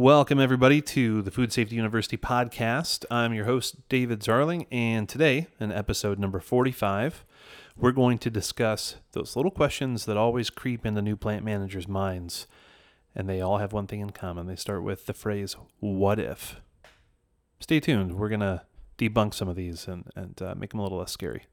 Welcome, everybody, to the Food Safety University podcast. I'm your host, David Zarling, and today, in episode number 45, we're going to discuss those little questions that always creep into new plant managers' minds. And they all have one thing in common. They start with the phrase, what if? Stay tuned. We're going to debunk some of these and, and uh, make them a little less scary.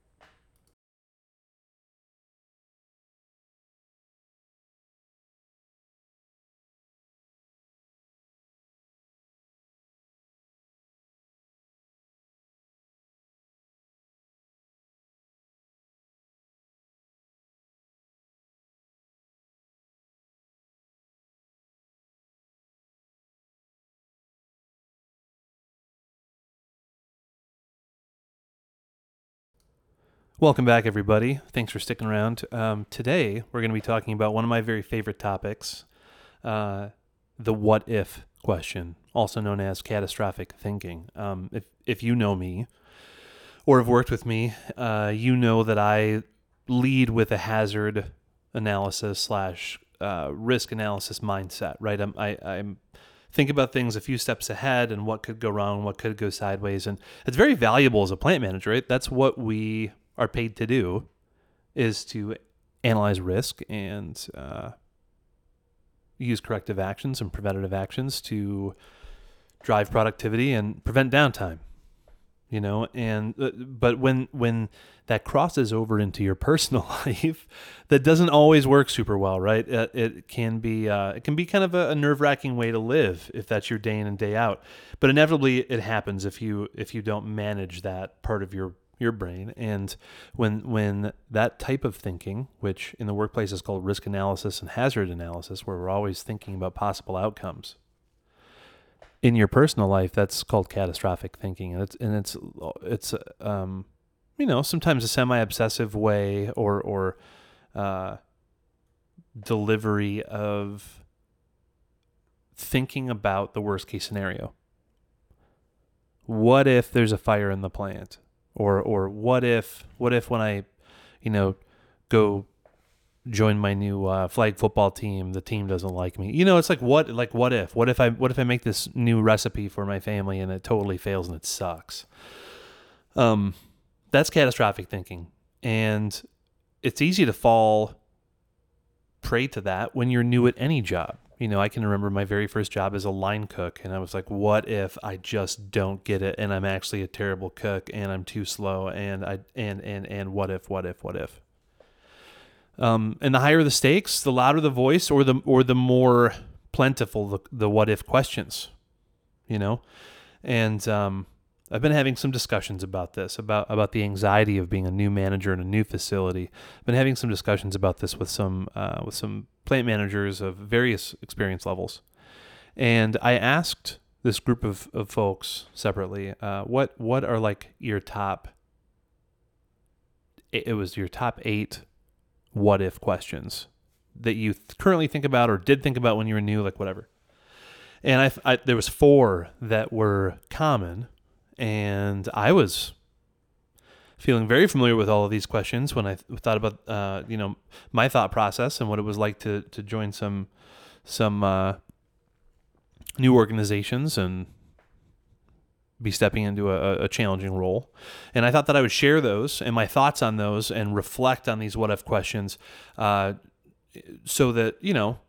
Welcome back, everybody. Thanks for sticking around. Um, today, we're going to be talking about one of my very favorite topics uh, the what if question, also known as catastrophic thinking. Um, if, if you know me or have worked with me, uh, you know that I lead with a hazard analysis slash uh, risk analysis mindset, right? I'm, I, I'm think about things a few steps ahead and what could go wrong, what could go sideways. And it's very valuable as a plant manager, right? That's what we are paid to do is to analyze risk and uh, use corrective actions and preventative actions to drive productivity and prevent downtime you know? And uh, but when when that crosses over into your personal life that doesn't always work super well right? It, it can be uh, it can be kind of a, a nerve-wracking way to live if that's your day in and day out. But inevitably it happens if you if you don't manage that part of your your brain. And when when that type of thinking which in the workplace is called risk analysis and hazard analysis where we're always thinking about possible outcomes in your personal life that's called catastrophic thinking. And it's and it's it's um you know sometimes a semi obsessive way or or uh delivery of thinking about the worst case scenario. What if there's a fire in the plant or or what if what if when I, you know, go join my new uh, flag football team, the team doesn't like me. You know, it's like what like what if? What if I what if I make this new recipe for my family and it totally fails and it sucks? Um, that's catastrophic thinking, and it's easy to fall prey to that when you're new at any job you know, I can remember my very first job as a line cook, and I was like, what if I just don't get it and I'm actually a terrible cook and I'm too slow and I and and and what if, what if, what if? Um, and the higher the stakes, the louder the voice, or the or the more plentiful the, the what if questions, you know, and um, I've been having some discussions about this, about about the anxiety of being a new manager in a new facility. I've been having some discussions about this with some uh, with some plant managers of various experience levels, and I asked this group of, of folks separately, uh, what what are like your top? It was your top eight what if questions that you currently think about or did think about when you were new, like whatever. And I, I there was four that were common and I was feeling very familiar with all of these questions when I thought about uh, you know my thought process and what it was like to to join some some uh, new organizations and be stepping into a, a, challenging role. And I thought that I would share those and my thoughts on those and reflect on these what if questions uh, so that, you know,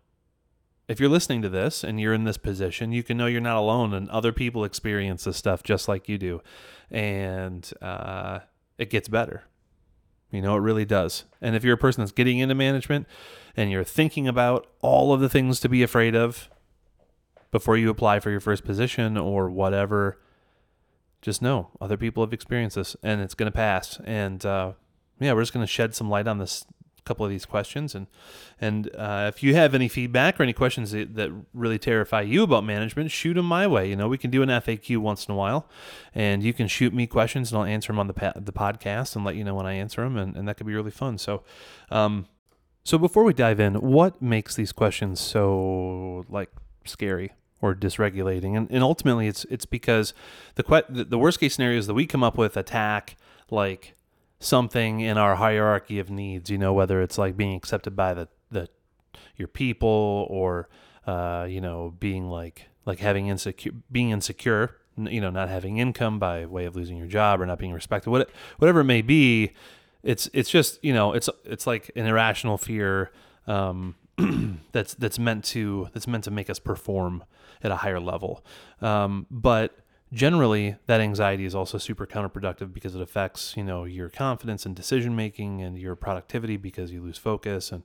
if you're listening to this and you're in this position, you can know you're not alone and other people experience this stuff just like you do. And uh, it gets better. You know, it really does. And if you're a person that's getting into management and you're thinking about all of the things to be afraid of before you apply for your first position or whatever, just know other people have experienced this and it's going to pass. And uh, yeah, we're just going to shed some light on this couple of these questions. And and uh, if you have any feedback or any questions that, that, really terrify you about management, shoot them my way. You know, we can do an FAQ once in a while, and you can shoot me questions, and I'll answer them on the pa- the podcast and let you know when I answer them, and, and that could be really fun. So. Um, so before we dive in, what makes these questions so like scary or dysregulating? And, and ultimately, it's it's because the, que- the worst case scenarios that we come up with attack like something in our hierarchy of needs, you know, whether it's like being accepted by the, the your people or uh, you know, being like like having insecure, being insecure, you know, not having income by way of losing your job or not being respected, what, whatever it may be. It's it's just you know it's it's like an irrational fear um, that's that's meant to that's meant to make us perform at a higher level. Um, but generally, that anxiety is also super counterproductive because it affects you know your confidence and decision making and your productivity because you lose focus and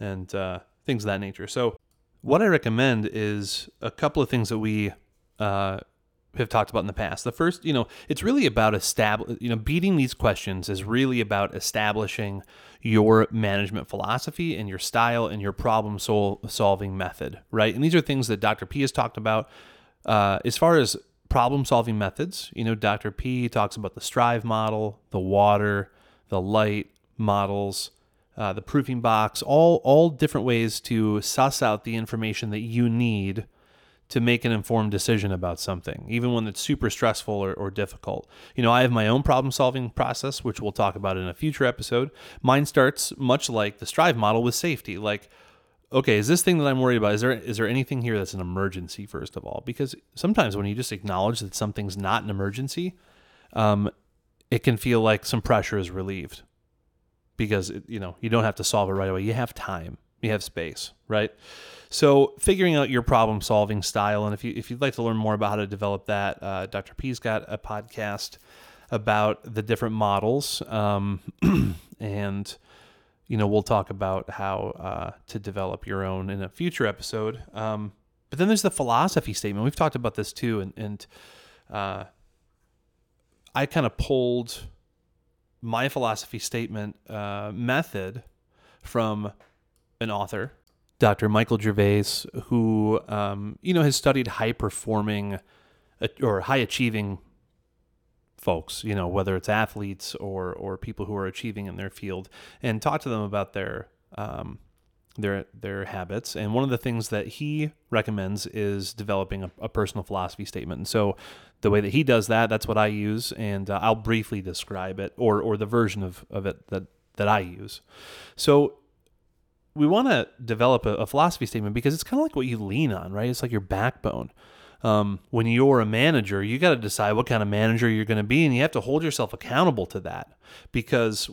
and uh, things of that nature. So, what I recommend is a couple of things that we uh, have talked about in the past. The first, you know, it's really about establish, you know, beating these questions is really about establishing your management philosophy and your style and your problem sol- solving method, right? And these are things that Dr. P has talked about. Uh, as far as problem solving methods, you know, Dr. P talks about the Strive model, the water, the light models, uh, the proofing box, all all different ways to suss out the information that you need to make an informed decision about something, even when it's super stressful or, or difficult. You know, I have my own problem solving process, which we'll talk about in a future episode. Mine starts much like the Strive model with safety. Like, okay, is this thing that I'm worried about? Is there is there anything here that's an emergency? First of all, because sometimes when you just acknowledge that something's not an emergency, um, it can feel like some pressure is relieved because it, you know you don't have to solve it right away. You have time, you have space, right? So figuring out your problem solving style, and if you if you'd like to learn more about how to develop that, uh, Dr. P's got a podcast about the different models, um, and you know we'll talk about how uh, to develop your own in a future episode. Um, but then there's the philosophy statement. We've talked about this too, and and uh, I kind of pulled my philosophy statement uh, method from an author Dr. Michael Gervais, who um, you know has studied high performing uh, or high achieving folks, you know, whether it's athletes or or people who are achieving in their field, and talk to them about their um, their their habits. And one of the things that he recommends is developing a, a, personal philosophy statement. And so, the way that he does that, that's what I use, and uh, I'll briefly describe it or or the version of of it that that I use. So we want to develop a, a, philosophy statement because it's kind of like what you lean on, right? It's like your backbone. Um, when you're a manager, you got to decide what kind of manager you're going to be, and you have to hold yourself accountable to that because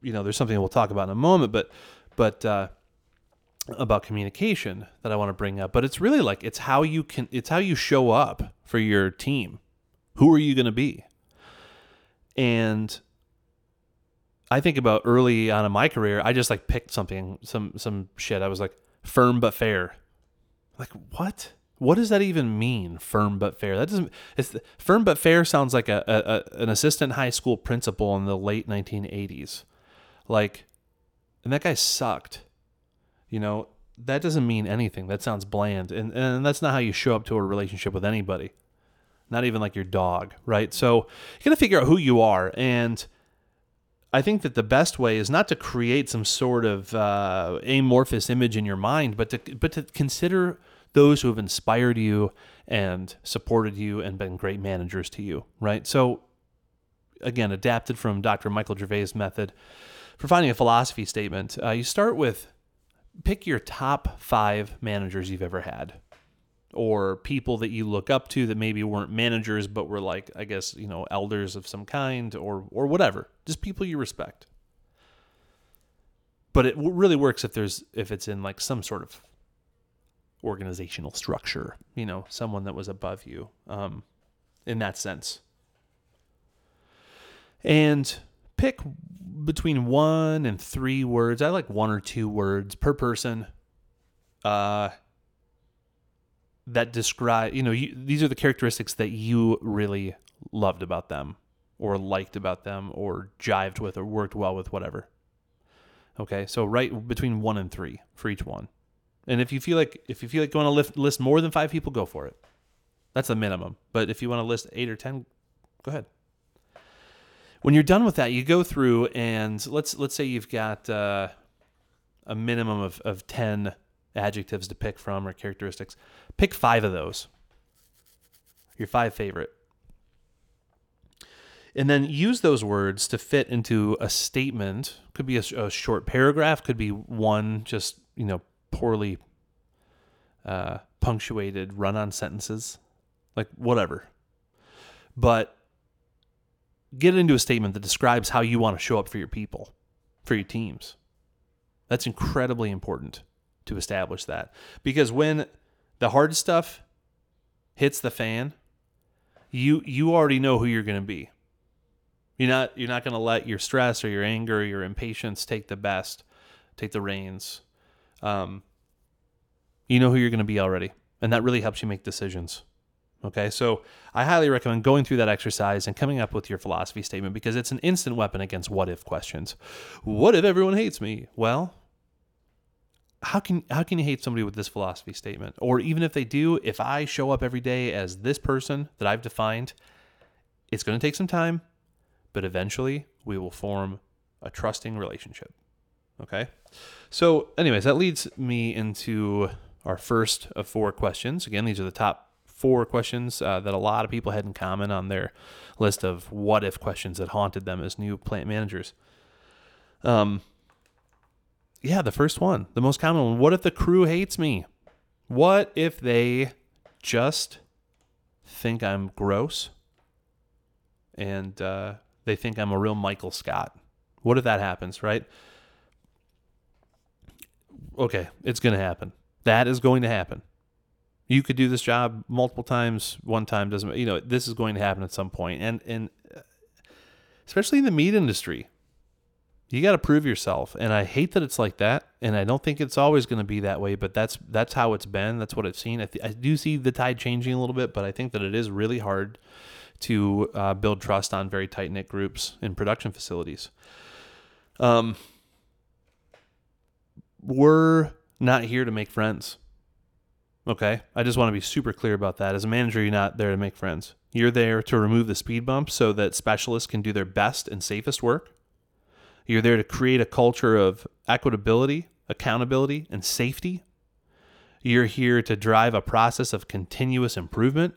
you know there's something we'll talk about in a moment, but but uh, about communication that I want to bring up. But it's really like it's how you can it's how you show up for your team. Who are you going to be? And I think about early on in my career, I just like picked something, some some shit. I was like firm but fair. Like what? What does that even mean? Firm but fair. That doesn't. It's firm but fair sounds like a, a, a an assistant high school principal in the late 1980s. Like, and that guy sucked. You know that doesn't mean anything. That sounds bland, and and that's not how you show up to a relationship with anybody. Not even like your dog, right? So you got to figure out who you are and I think that the best way is not to create some sort of uh, amorphous image in your mind, but to but to consider those who have inspired you and supported you and been great managers to you, right? So, again, adapted from Dr. Michael Gervais' method for finding a philosophy statement. Uh, you start with pick your top five managers you've ever had or people that you look up to that maybe weren't managers but were like I guess you know elders of some kind or or whatever just people you respect but it really works if there's if it's in like some sort of organizational structure you know someone that was above you um, in that sense. And pick between one and three words. I like one or two words per person uh that describe you know you, these are the characteristics that you really loved about them or liked about them or jived with or worked well with whatever. Okay so right between one and three for each one and if you feel like if you feel like you want to list, list more than five people go for it that's the minimum but if you want to list eight or ten go ahead when you're done with that you go through and let's let's say you've got uh, a minimum of, of 10 adjectives to pick from or characteristics. Pick five of those. Your five favorite. And then use those words to fit into a statement. Could be a, a short paragraph, could be one just, you know, poorly uh, punctuated run on sentences, like whatever. But get into a statement that describes how you want to show up for your people, for your teams. That's incredibly important to establish that. Because when the hard stuff hits the fan, you you already know who you're going to be. You're not you're not going to let your stress or your anger or your impatience take the best, take the reins. Um, you know who you're going to be already, and that really helps you make decisions. Okay, so I highly recommend going through that exercise and coming up with your philosophy statement because it's an instant weapon against what if questions. What if everyone hates me? Well, how can how can you hate somebody with this philosophy statement? Or even if they do, if I show up every day as this person that I've defined, it's going to take some time, but eventually we will form a trusting relationship. Okay? So, anyways, that leads me into our first of four questions. Again, these are the top four questions uh, that a lot of people had in common on their list of what if questions that haunted them as new plant managers. Um, yeah, the first one, the most common one. What if the crew hates me? What if they just think I'm gross and uh, they think I'm a real Michael Scott? What if that happens, right? Okay, it's going to happen. That is going to happen. You could do this job multiple times. One time doesn't, you know, this is going to happen at some point. And and uh, especially in the meat industry, you got to prove yourself and i hate that it's like that and i don't think it's always going to be that way but that's that's how it's been that's what i've seen I, th- I, do see the tide changing a little bit but i think that it is really hard to uh, build trust on very tight knit groups in production facilities um we're not here to make friends. Okay? I just want to be super clear about that. As a manager you're not there to make friends. You're there to remove the speed bumps so that specialists can do their best and safest work. You're there to create a culture of equitability, accountability, and safety. You're here to drive a process of continuous improvement,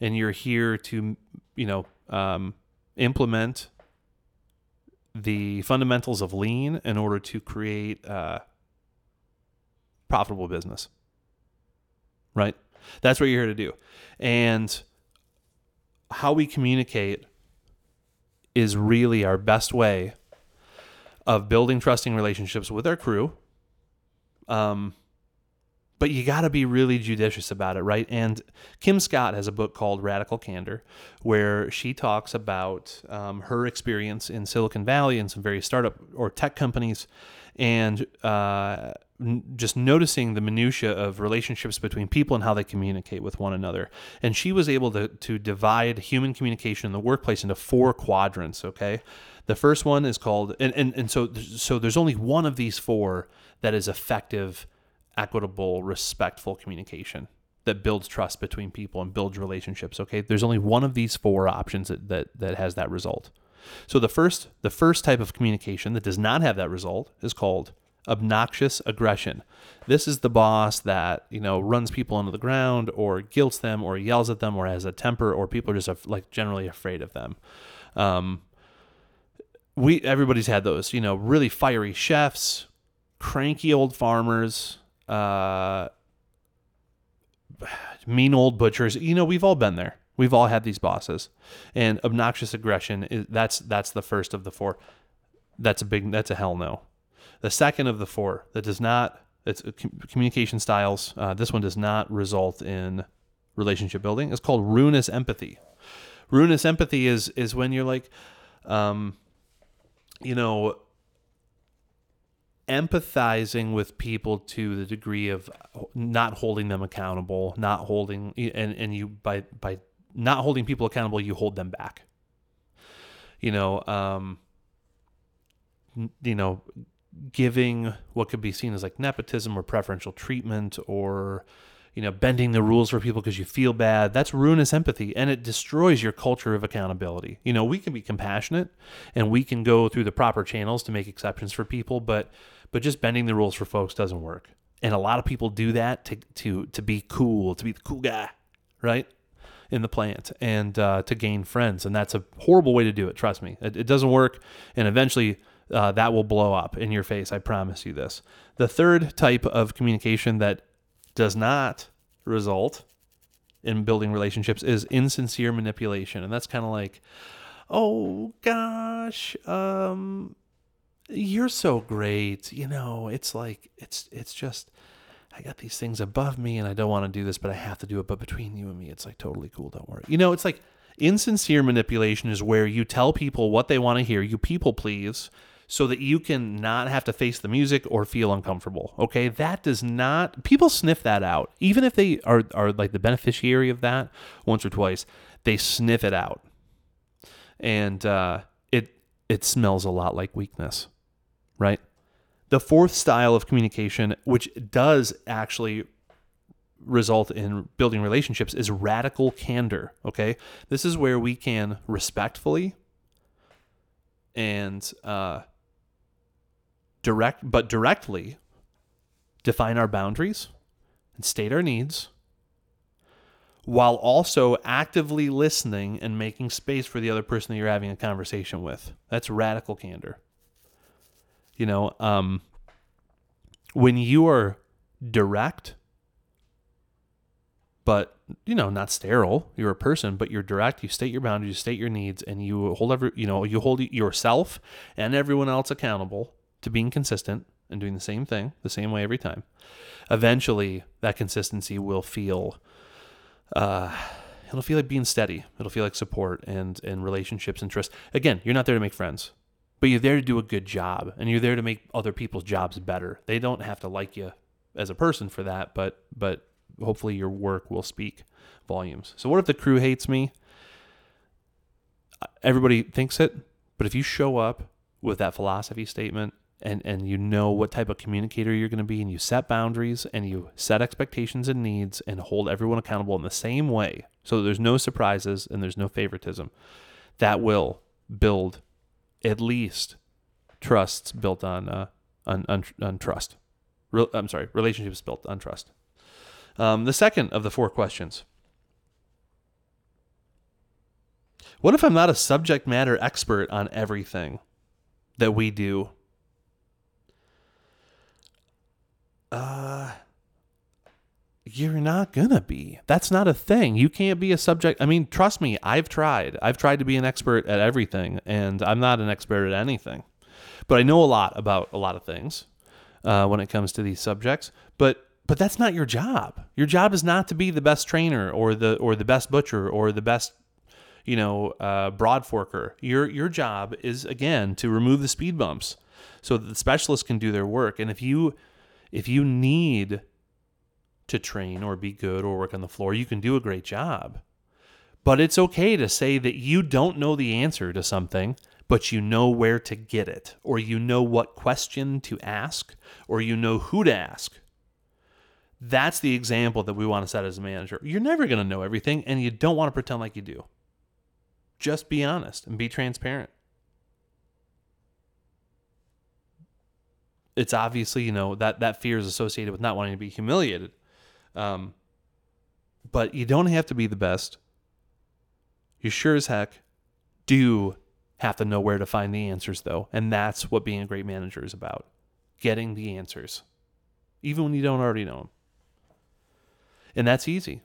and you're here to, you know, um, implement the fundamentals of lean in order to create uh, profitable business. Right? That's what you're here to do. And how we communicate is really our best way of building trusting relationships with our crew. Um, but you got to be really judicious about it, right? And Kim Scott has a book called Radical Candor, where she talks about um, her experience in Silicon Valley and some various startup or tech companies, and uh, just noticing the minutia of relationships between people and how they communicate with one another. And she was able to to divide human communication in the workplace into four quadrants. Okay, the first one is called, and, and, and so, so there's only one of these four that is effective, equitable, respectful communication that builds trust between people and builds relationships. Okay. There's only one of these four options that, that, that has that result. So the first, the first type of communication that does not have that result is called obnoxious aggression. This is the boss that, you know, runs people into the ground or guilts them or yells at them or has a temper or people are just like generally afraid of them. Um, we everybody's had those, you know, really fiery chefs, cranky old farmers, uh, mean old butchers. You know, we've all been there. We've all had these bosses, and obnoxious aggression is that's that's the first of the four. That's a big. That's a hell no. The second of the four that does not. It's communication styles. Uh, this one does not result in relationship building. It's called ruinous empathy. Ruinous empathy is is when you're like, um, you know, empathizing with people to the degree of not holding them accountable, not holding and and you by by not holding people accountable, you hold them back. You know, um, you know, giving what could be seen as like nepotism or preferential treatment or you know, bending the rules for people because you feel bad. That's ruinous empathy and it destroys your culture of accountability. You know, we can be compassionate and we can go through the proper channels to make exceptions for people, but but just bending the rules for folks doesn't work. And a lot of people do that to to to be cool, to be the cool guy, right? In the plant and uh, to gain friends. And that's a horrible way to do it. Trust me, it, it doesn't work. And eventually, uh, that will blow up in your face. I promise you this. The third type of communication that does not result in building relationships is insincere manipulation. And that's kind of like, oh gosh, um, you're so great. You know, it's like, it's, it's just, I got these things above me and I don't want to do this, but I have to do it. But between you and me, it's like totally cool. Don't worry. You know, it's like insincere manipulation is where you tell people what they want to hear, you people please, so that you can not have to face the music or feel uncomfortable. Okay. That does not, people sniff that out. Even if they are, are like the beneficiary of that once or twice, they sniff it out. And uh, it, it smells a lot like weakness, right? The fourth style of communication, which does actually result in building relationships, is radical candor. Okay. This is where we can respectfully and uh, direct, but directly define our boundaries and state our needs while also actively listening and making space for the other person that you're having a conversation with. That's radical candor. You know, um, when you are direct, but you know, not sterile. You're a person, but you're direct. You state your boundaries, you state your needs, and you hold every, you know, you hold yourself and everyone else accountable to being consistent and doing the same thing the same way every time. Eventually, that consistency will feel, uh, it'll feel like being steady. It'll feel like support and and relationships and trust. Again, you're not there to make friends but you're there to do a good job and you're there to make other people's jobs better. They don't have to like you as a person for that, but but hopefully your work will speak volumes. So what if the crew hates me? Everybody thinks it, but if you show up with that philosophy statement and and you know what type of communicator you're going to be and you set boundaries and you set expectations and needs and hold everyone accountable in the same way so there's no surprises and there's no favoritism that will build at least trusts built on uh, on, on, on trust. Re- I'm sorry, relationships built on trust. Um, the second of the four questions. What if I'm not a subject matter expert on everything that we do? Uh, you're not gonna be. That's not a thing. You can't be a subject. I mean, trust me, I've tried. I've tried to be an expert at everything, and I'm not an expert at anything. But I know a lot about a lot of things uh, when it comes to these subjects. But but that's not your job. Your job is not to be the best trainer or the or the best butcher or the best you know uh, broad forker. Your your job is again to remove the speed bumps so that the specialists can do their work. And if you if you need to train or be good or work on the floor. You can do a great job. But it's okay to say that you don't know the answer to something, but you know where to get it, or you know what question to ask, or you know who to ask. That's the example that we want to set as a manager. You're never going to know everything, and you don't want to pretend like you do. Just be honest and be transparent. It's obviously, you know, that, that fear is associated with not wanting to be humiliated. Um, but you don't have to be the best. You sure as heck do have to know where to find the answers, though. And that's what being a great manager is about getting the answers, even when you don't already know them. And that's easy.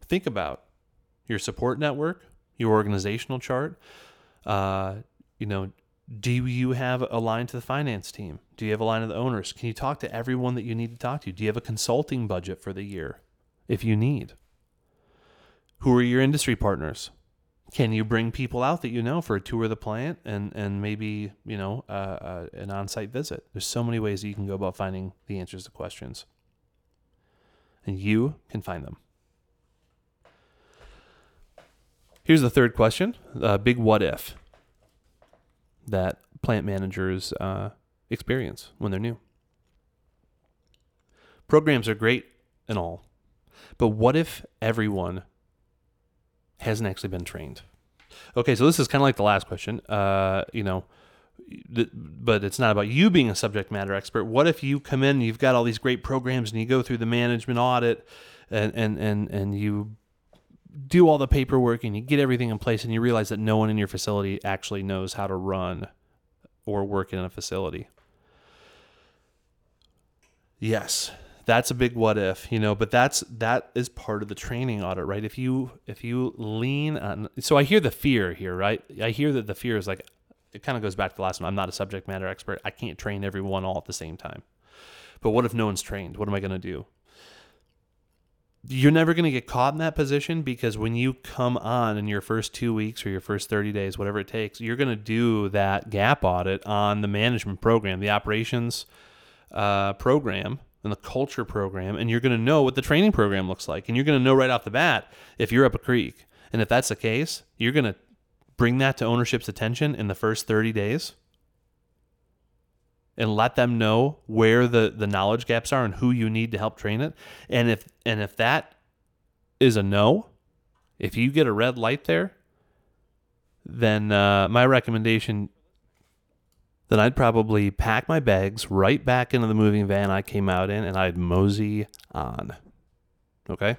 Think about your support network, your organizational chart. Uh, you know, do you have a line to the finance team? Do you have a line to the owners? Can you talk to everyone that you need to talk to? Do you have a consulting budget for the year if you need? Who are your industry partners? Can you bring people out that you know for a tour of the plant and, and maybe, you know, uh, uh, an on site visit? There's so many ways that you can go about finding the answers to questions. And you can find them. Here's the third question uh, big what if that plant managers uh, experience when they're new. Programs are great and all, but what if everyone hasn't actually been trained? Okay, so this is kind of like the last question. Uh, you know, but it's not about you being a subject matter expert. What if you come in, you've got all these great programs, and you go through the management audit, and and and and you do all the paperwork and you get everything in place and you realize that no one in your facility actually knows how to run or work in a facility. Yes, That's a big what if, you know, but that's that is part of the training audit, right? If you if you lean on so I hear the fear here, right? I hear that the fear is like it kind of goes back to the last one. I'm not a subject matter expert. I can't train everyone all at the same time. But what if no one's trained? What am I going to do? You're never going to get caught in that position because when you come on in your first two weeks or your first 30 days, whatever it takes, you're going to do that gap audit on the management program, the operations uh, program, and the culture program, and you're going to know what the training program looks like. And you're going to know right off the bat if you're up a creek. And if that's the case, you're going to bring that to ownership's attention in the first 30 days and let them know where the, the knowledge gaps are and who you need to help train it. And if and if that is a no, if you get a red light there, then uh, my recommendation then I'd probably pack my bags right back into the moving van I came out in and I'd mosey on. Okay?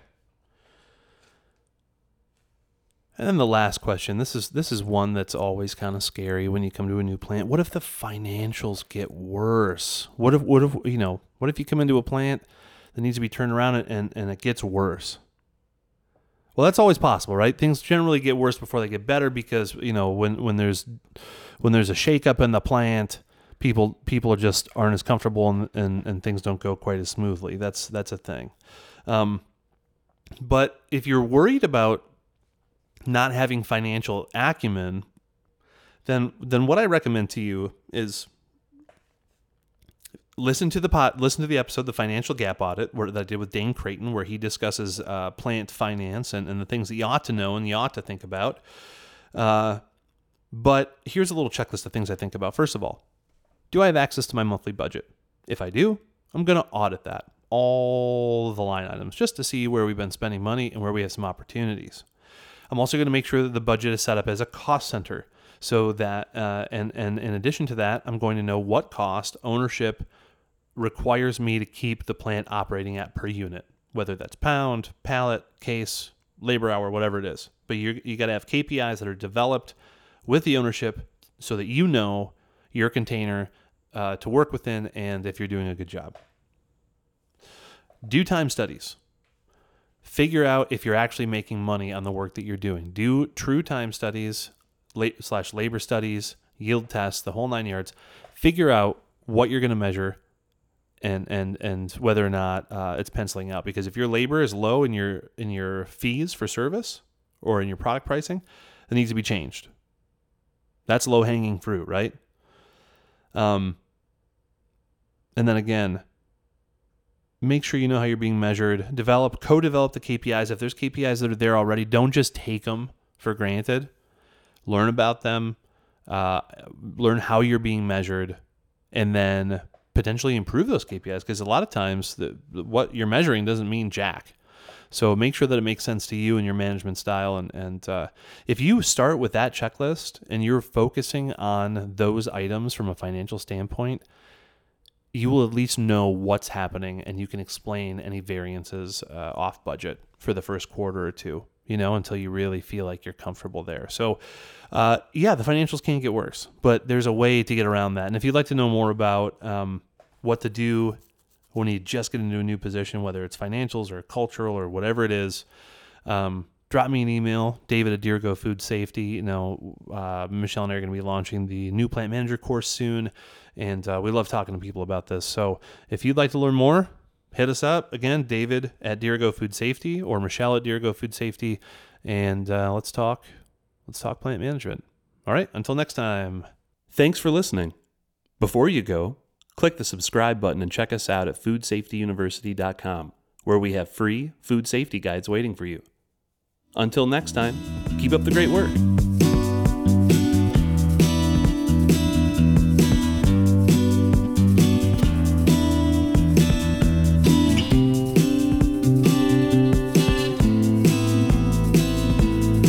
And then the last question. This is this is one that's always kind of scary when you come to a new plant. What if the financials get worse? What if what if you know, what if you come into a plant that needs to be turned around and, and it gets worse? Well, that's always possible, right? Things generally get worse before they get better because, you know, when when there's when there's a shakeup in the plant, people people are just aren't as comfortable and, and, and things don't go quite as smoothly. That's that's a thing. Um, but if you're worried about not having financial acumen, then then what I recommend to you is listen to the pot listen to the episode the financial gap audit where that I did with Dane Creighton where he discusses uh, plant finance and, and the things that you ought to know and you ought to think about. Uh, but here's a little checklist of things I think about. First of all, do I have access to my monthly budget? If I do, I'm going to audit that all the line items just to see where we've been spending money and where we have some opportunities. I'm also going to make sure that the budget is set up as a cost center so that, uh, and, and in addition to that, I'm going to know what cost ownership requires me to keep the plant operating at per unit, whether that's pound, pallet, case, labor hour, whatever it is. But you you got to have KPIs that are developed with the ownership so that you know your container uh, to work within and if you're doing a good job. Do time studies figure out if you're actually making money on the work that you're doing. Do true time studies slash labor studies, yield tests, the whole nine yards. Figure out what you're going to measure and and and whether or not uh, it's penciling out. Because if your labor is low in your in your fees for service or in your product pricing, it needs to be changed. That's low hanging fruit, right? Um, and then again, make sure you know how you're being measured. Develop, co-develop the KPIs. If there's KPIs that are there already, don't just take them for granted. Learn about them. Uh, learn how you're being measured, and then potentially improve those KPIs. Because a lot of times, the, what you're measuring doesn't mean jack. So make sure that it makes sense to you and your management style. And, and uh, if you start with that checklist and you're focusing on those items from a financial standpoint, you will at least know what's happening and you can explain any variances uh, off budget for the first quarter or two you know until you really feel like you're comfortable there. So uh, yeah the financials can get worse but there's a way to get around that. And if you'd like to know more about um, what to do when you just get into a new position whether it's financials or cultural or whatever it is um, drop me an email, David at Dirigo Food Safety. You know, uh, Michelle and I are going to be launching the new plant manager course soon, and uh, we love talking to people about this. So if you'd like to learn more, hit us up again, David at Dirigo Food Safety or Michelle at Dirigo Food Safety, and uh, let's talk. Let's talk plant management. All right, until next time. Thanks for listening. Before you go, click the subscribe button and check us out at foodsafetyuniversity.com, where we have free food safety guides waiting for you. Until next time, keep up the great work.